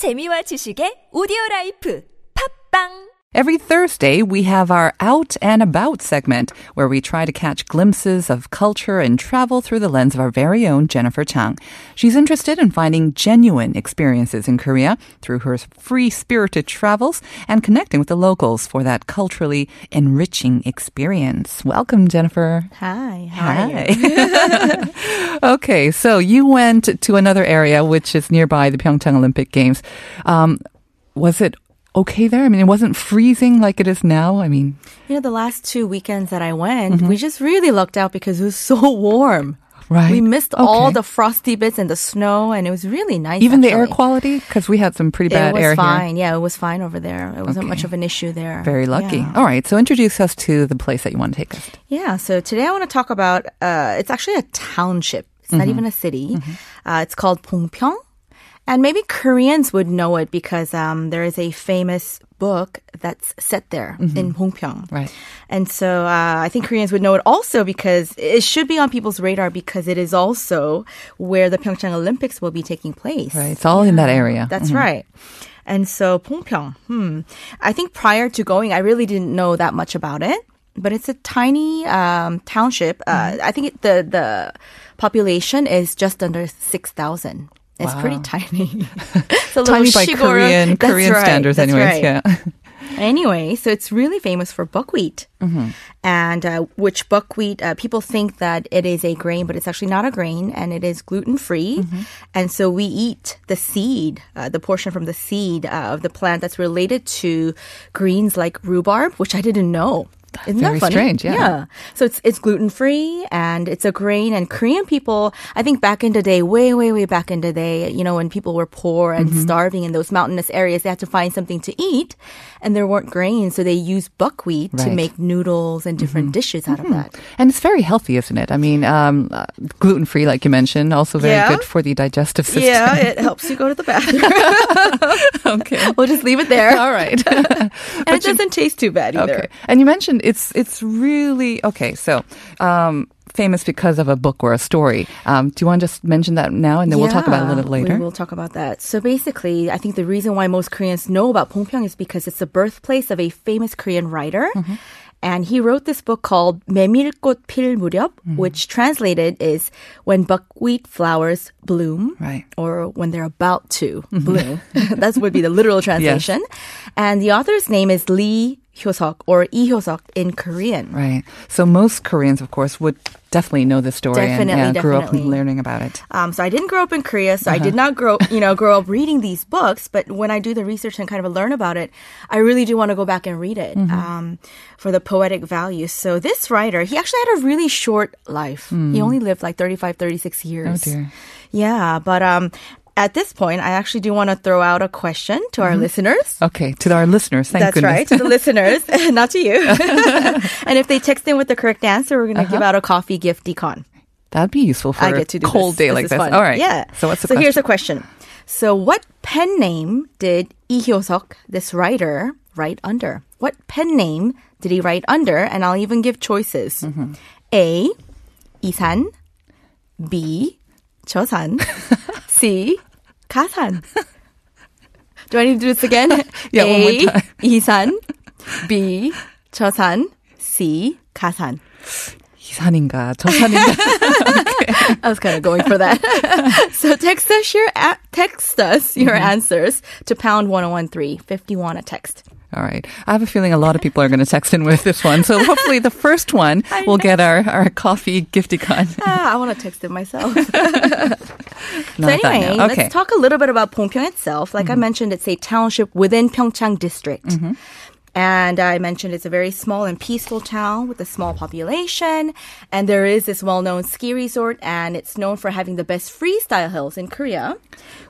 재미와 지식의 오디오 라이프. 팝빵 Every Thursday, we have our Out and About segment where we try to catch glimpses of culture and travel through the lens of our very own Jennifer Chang. She's interested in finding genuine experiences in Korea through her free spirited travels and connecting with the locals for that culturally enriching experience. Welcome, Jennifer. Hi. How are you? Hi. okay, so you went to another area which is nearby the Pyeongchang Olympic Games. Um, was it okay there? I mean, it wasn't freezing like it is now. I mean, You know, the last two weekends that I went, Mm-hmm. we just really lucked out because it was so warm. right. We missed all the frosty bits and the snow, and it was really nice. even the air quality because we had some pretty It bad was air here. fine. Yeah, it was fine over there. It wasn't much of an issue there. Very lucky. Yeah. All right, so introduce us to the place that you want to take us. Yeah, so today I want to talk about uh, it's actually a township. It's not Mm-hmm. even a city. Uh, it's called Bongpyeong. And maybe Koreans would know it because um, there is a famous book that's set there in Bongpyeong. Mm-hmm. Right. And so uh, I think Koreans would know it also because it should be on people's radar because it is also where the Pyeongchang Olympics will be taking place. Right, it's all in that area. That's right. And so Bongpyeong, hmm. I think prior to going, I really didn't know that much about it. But it's a tiny um, township. Uh, I think it, the the population is just under six thousand. It's pretty tiny. it's a Tiny by Korean That's Korean right, standards, anyways. right. Yeah. Anyway, so it's really famous for buckwheat, Mm-hmm. and uh, which buckwheat uh, people think that it is a grain, but it's actually not a grain, and it is gluten free. Mm-hmm. And so we eat the seed, uh, the portion from the seed uh, of the plant that's related to greens like rhubarb, which I didn't know. Isn't Very that funny? strange, yeah. So it's it's gluten free and it's a grain. And Korean people, I think back in the day, way way way back in the day, you know, when people were poor and Mm-hmm. starving in those mountainous areas, they had to find something to eat, and there weren't grains, so they used buckwheat to Right. Mm-hmm. make noodles and different dishes out of that. And it's very healthy, isn't it? I mean, um, uh, gluten free, like you mentioned, also very Yeah. good for the digestive system. Yeah, it helps you go to the bathroom. okay. we'll just leave it there, All right. and it doesn't taste too bad either. okay. And you mentioned it's it's really okay. So. Um, Famous because of a book or a story. Um, do you want to just mention that now, and then we'll talk about it a little later? We will talk about that. So basically, I think the reason why most Koreans know about Pyeongpyeong is because it's the birthplace of a famous Korean writer. Mm-hmm. And he wrote this book called 메밀꽃 필 무렵, Mm-hmm. which translated is when buckwheat flowers bloom, Right. Mm-hmm. or when they're about to bloom. that would be the literal translation. And the author's name is Lee Hyosok or Lee Hyosok in Korean. Right. So most Koreans, of course, would definitely know this story Definitely, and yeah, grew up learning about it. Um, so I didn't grow up in Korea, so I Uh-huh. did not grow, you know, grow up reading these books. But when I do the research and kind of learn about it, I really do want to go back and read it Mm-hmm. um, for the poetic value. So this writer, he actually had a really short life. He only lived like 35, 36 years. Hmm. Oh dear. Yeah, but um, at this point, I actually do want to throw out a question to our mm-hmm. listeners. Okay, to our listeners. Thank That's goodness. right, to the listeners, not to you. and if they text in with the correct answer, we're going to uh-huh. give out a coffee gifticon. That'd be useful for I get to do a cold this. day this like this. Fun. All right. Yeah. So what's the so question? here's a question. So what pen name did Lee Hyosok, this writer, write under? What pen name did he write under? And I'll even give choices: mm-hmm. A. Isan, B. Chosan, C. 가산 Do I need to do this again? Yeah, one more A. time. 이산 B. 저산 C. 가산 이산인가 저산인가. I was kind of going for that. so text us your a- text us your Mm-hmm. answers to pound 1013 51 a text. All right. I have a feeling a lot of people are going to text in with this one. So hopefully the first one will get our, our coffee gifticon. Ah, I want to text it myself. So anyway. Okay. Mm-hmm. let's talk a little bit about Bongpyeong itself. Like I mentioned, it's a township within Pyeongchang district. And I mentioned it's a very small and peaceful town with a small population. And there is this well-known ski resort and it's known for having the best freestyle hills in Korea,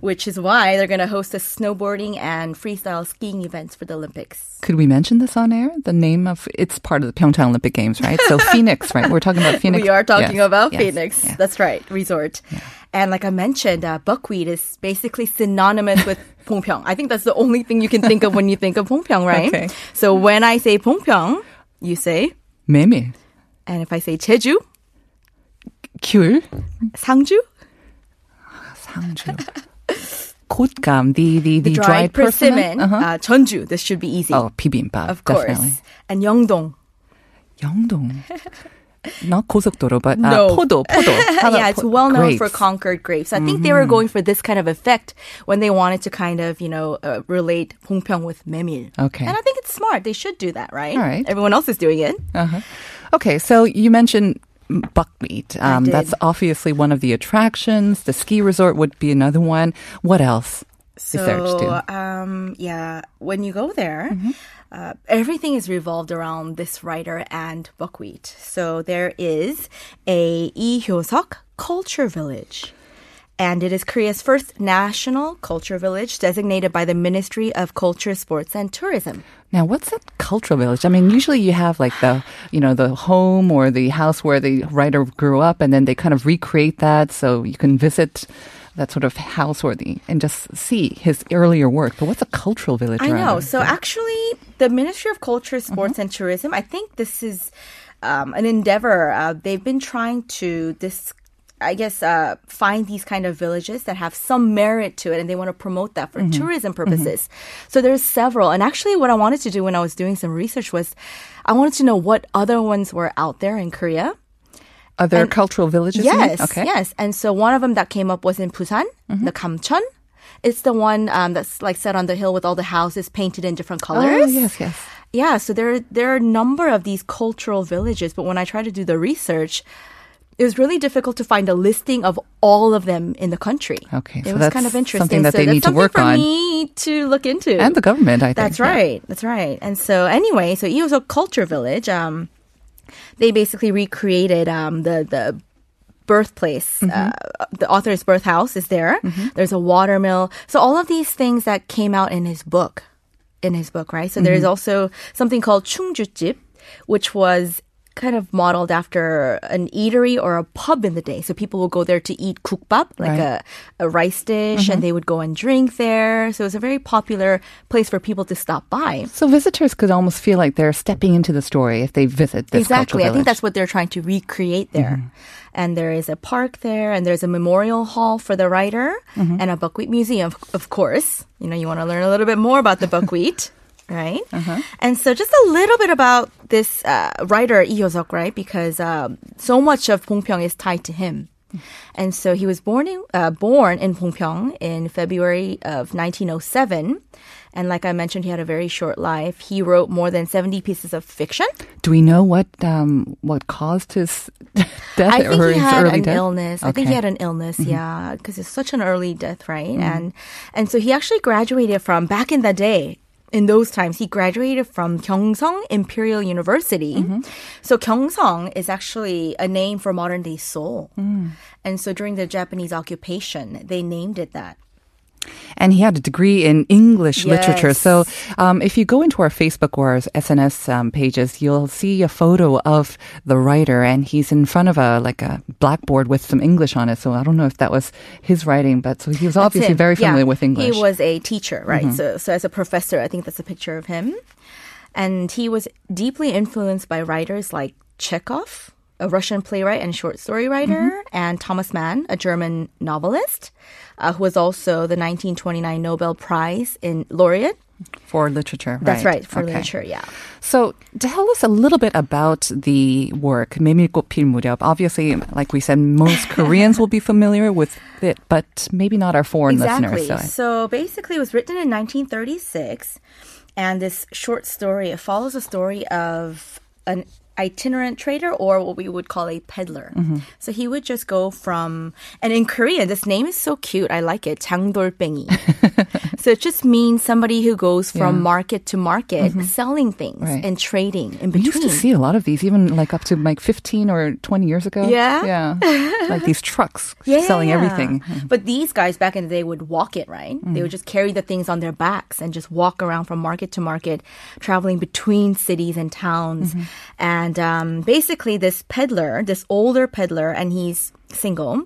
which is why they're going to host a snowboarding and freestyle skiing events for the Olympics. Could we mention this on air? The name of it's part of the Pyeongchang Olympic Games, right? So Phoenix, right? We're talking about Phoenix. We are talking Yes, about yes, Phoenix. yes. That's right, resort. And like I mentioned, uh, buckwheat is basically synonymous with Bongpyeong. I think that's the only thing you can think of when you think of Bongpyeong, right? Okay. So when I say Bongpyeong, you say 매밀. And if I say Jeju, 귤. 상주, 상주. Kotgam, the, the, the, the, dried, dried persimmon. persimmon. Uh-huh. Uh, Jeonju, this should be easy. Oh, bibimbap, of course. Definitely. And Yeongdong. Yeongdong. not 고속도로, but uh, no. yeah, it's well known grapes. for Concord grapes. I mm-hmm. think they were mm-hmm. going for this kind of effect when they wanted to kind of, you know, uh, relate Bongpyeong with Memil. Okay. And I think it's smart. They should do that, right? All right. Everyone else is doing it. Uh-huh. Okay, so you mentioned buckwheat. Um, that's obviously one of the attractions. The ski resort would be another one. What else? So, um, yeah, when you go there, mm-hmm uh, everything is revolved around this writer and buckwheat. So there is a Lee culture village. And it is Korea's first national culture village designated by the Ministry of Culture, Sports, and Tourism. Now, what's a cultural village? I mean, usually you have like the, you know, the home or the house where the writer grew up, and then they kind of recreate that so you can visit that sort of house or and just see his earlier work. But what's a cultural village? I know. rather? So actually, the Ministry of Culture, Sports, Mm-hmm. and Tourism, I think this is um, an endeavor. Uh, they've been trying to this. I guess uh, find these kind of villages that have some merit to it, and they want to promote that for Mm-hmm. tourism purposes. So there's several, and actually, what I wanted to do when I was doing some research was, I wanted to know what other ones were out there in Korea. Other cultural villages. Yes, Okay. Mm-hmm. yes. And so one of them that came up was in Busan, the Gamcheon. It's the one um, that's like set on the hill with all the houses painted in different colors. Oh, yes, yes. Yeah, so there there are a number of these cultural villages, but when I tried to do the research, it was really difficult to find a listing of all of them in the country. Okay, it so was that's kind of interesting. something that so they need to work for on. me to look into. And the government, I think. That's yeah. right. That's right. And so anyway, so Eoso Culture Village, um, they basically recreated um, the the birthplace. Uh, the author's birth house is there. There's a watermill. So all of these things that came out in his book, in his book, right? So there's also something called Chungjujip, which was kind of modeled after an eatery or a pub in the day. So people will go there to eat kukbap, like Right. a, a rice dish, and mm-hmm. they would go and drink there. So it's a very popular place for people to stop by. So visitors could almost feel like they're stepping into the story if they visit this exactly. I think that's what they're trying to recreate there. Mm-hmm. And there is a park there, and there's a memorial hall for the writer, mm-hmm. and a buckwheat museum, of, of course. You know, you want to learn a little bit more about the buckwheat. Right, and so just a little bit about this uh, writer Lee right? Because um, so much of Bongpyeong is tied to him, and so he was born in uh, born in Bongpyeong in February of 1907, and like I mentioned, he had a very short life. He wrote more than 70 pieces of fiction. Do we know what um, what caused his death I think he had an death? illness. I think he Mm-hmm. had an illness, yeah, because it's such an early death, right? And and so he actually graduated from back in the day. In those times, he graduated from Gyeongseong Imperial University. Mm-hmm. So Gyeongseong is actually a name for modern day Seoul. Mm. And so during the Japanese occupation, they named it that. And he had a degree in English literature. So um, if you go into our Facebook or our SNS um, pages, you'll see a photo of the writer, and he's in front of a like a blackboard with some English on it. So I don't know if that was his writing, but so he was obviously very familiar Yeah. with English. Mm-hmm. He was a teacher, right? So, so as a professor, I think that's a picture of him. And he was deeply influenced by writers like Chekhov, a Russian playwright and short story writer, Mm-hmm. and Thomas Mann, a German novelist, uh, who was also the 1929 Nobel Prize in laureate. for literature. That's right, for Okay. literature, yeah. So tell us a little bit about the work, 메밀꽃 필 무렵. Obviously, like we said, most Koreans will be familiar with it, but maybe not our foreign Exactly. listeners. So basically, it was written in 1936, and this short story it follows a story of an itinerant trader or what we would call a peddler. Mm-hmm. So he would just go from, and in Korean, this name is so cute. I like it. 장돌뱅이. so it just means somebody who goes from Yeah. Mm-hmm. market to market, selling things Right. and trading in We between. used to see a lot of these, even like up to like 15 or 20 years ago. Yeah? Yeah. like these trucks Yeah. selling everything. But these guys back in the day would walk it, right? They would just carry the things on their backs and just walk around from market to market, traveling between cities and towns. And um, basically, this peddler, this older peddler, and he's single,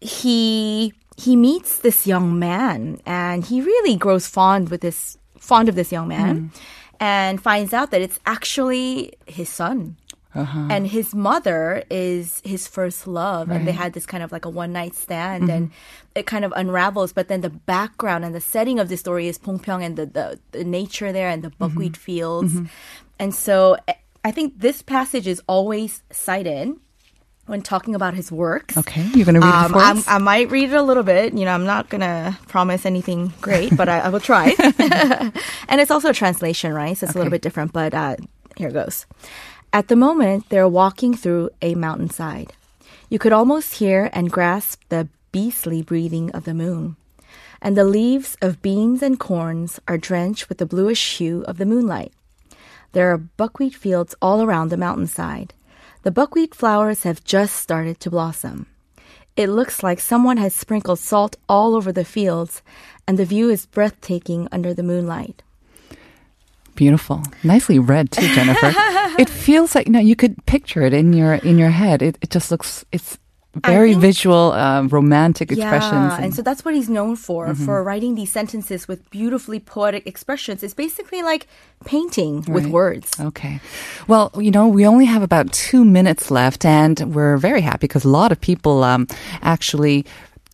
he he meets this young man and he really grows fond with this fond of this young man hmm. and finds out that it's actually his son. Uh-huh. And his mother is his first love, and they had this kind of like a one night stand, mm-hmm. and it kind of unravels. But then the background and the setting of the story is Bongpyeong and the, the, the nature there and the mm-hmm. buckwheat fields. Mm-hmm. And so eh, I think this passage is always cited when talking about his works. Okay, you're going to read it Um, us? I might read it a little bit. You know, I'm not gonna promise anything great, but I, I will try. and it's also a translation, right? So it's a little bit different. But uh, here goes. At the moment, they're walking through a mountainside. You could almost hear and grasp the beastly breathing of the moon. And the leaves of beans and corns are drenched with the bluish hue of the moonlight. There are buckwheat fields all around the mountainside. The buckwheat flowers have just started to blossom. It looks like someone has sprinkled salt all over the fields, and the view is breathtaking under the moonlight. Beautiful. Nicely read too, Jennifer. it feels like you know you could picture it in your in your head. It it just looks it's very think- visual, uh, romantic expressions. Yeah, and- and so that's what he's known for, for writing these sentences with beautifully poetic expressions. It's basically like painting with words. Okay. Well, you know, we only have about two minutes left, and we're very happy because a lot of people um, actually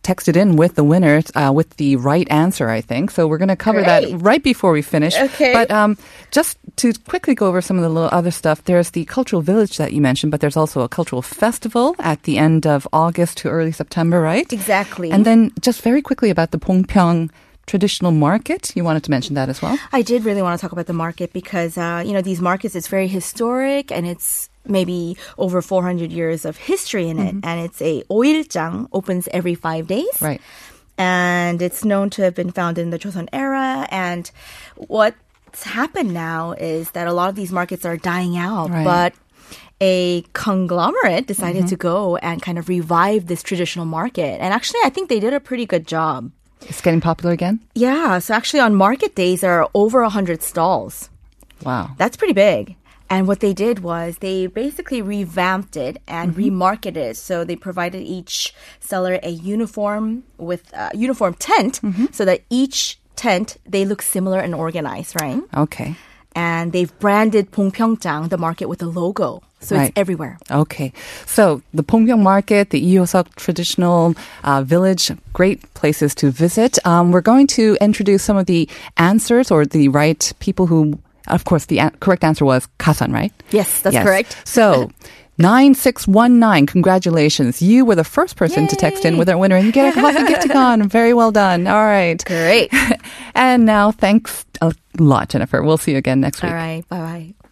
texted in with the winner uh, with the right answer, I think. So we're going to cover that right before we finish. Okay. But um, just to quickly go over some of the little other stuff, there's the cultural village that you mentioned, but there's also a cultural festival at the end of August to early September, right? Exactly. And then just very quickly about the Bongpyeong traditional market. You wanted to mention that as well? I did really want to talk about the market because, uh, you know, these markets, it's very historic and it's maybe over 400 years of history in it. Mm-hmm. And it's a oiljang, opens every five days. Right. And it's known to have been founded in the Joseon era. And what's happened now is that a lot of these markets are dying out, Right. but a conglomerate decided mm-hmm. to go and kind of revive this traditional market. And actually, I think they did a pretty good job. It's getting popular again? Yeah, so actually on market days there are over 100 stalls. Wow. That's pretty big. And what they did was they basically revamped it and remarketed it. So they provided each seller a uniform with a uniform tent so that each tent they look similar and organized, right? Okay. And they've branded Bongpyeongjang, the market, with a logo. So Right. it's everywhere. Okay. So the Bongpyeong Market, the Iosok traditional uh, village, great places to visit. Um, we're going to introduce some of the answers or the right people who, of course, the a- correct answer was Kasan, right? Yes, that's correct. So. 9619, congratulations. You were the first person to text in with our winner, and you get a coffee gifticon. Very well done. All right. Great. And now, thanks a lot, Jennifer. We'll see you again next week. All right. Bye bye.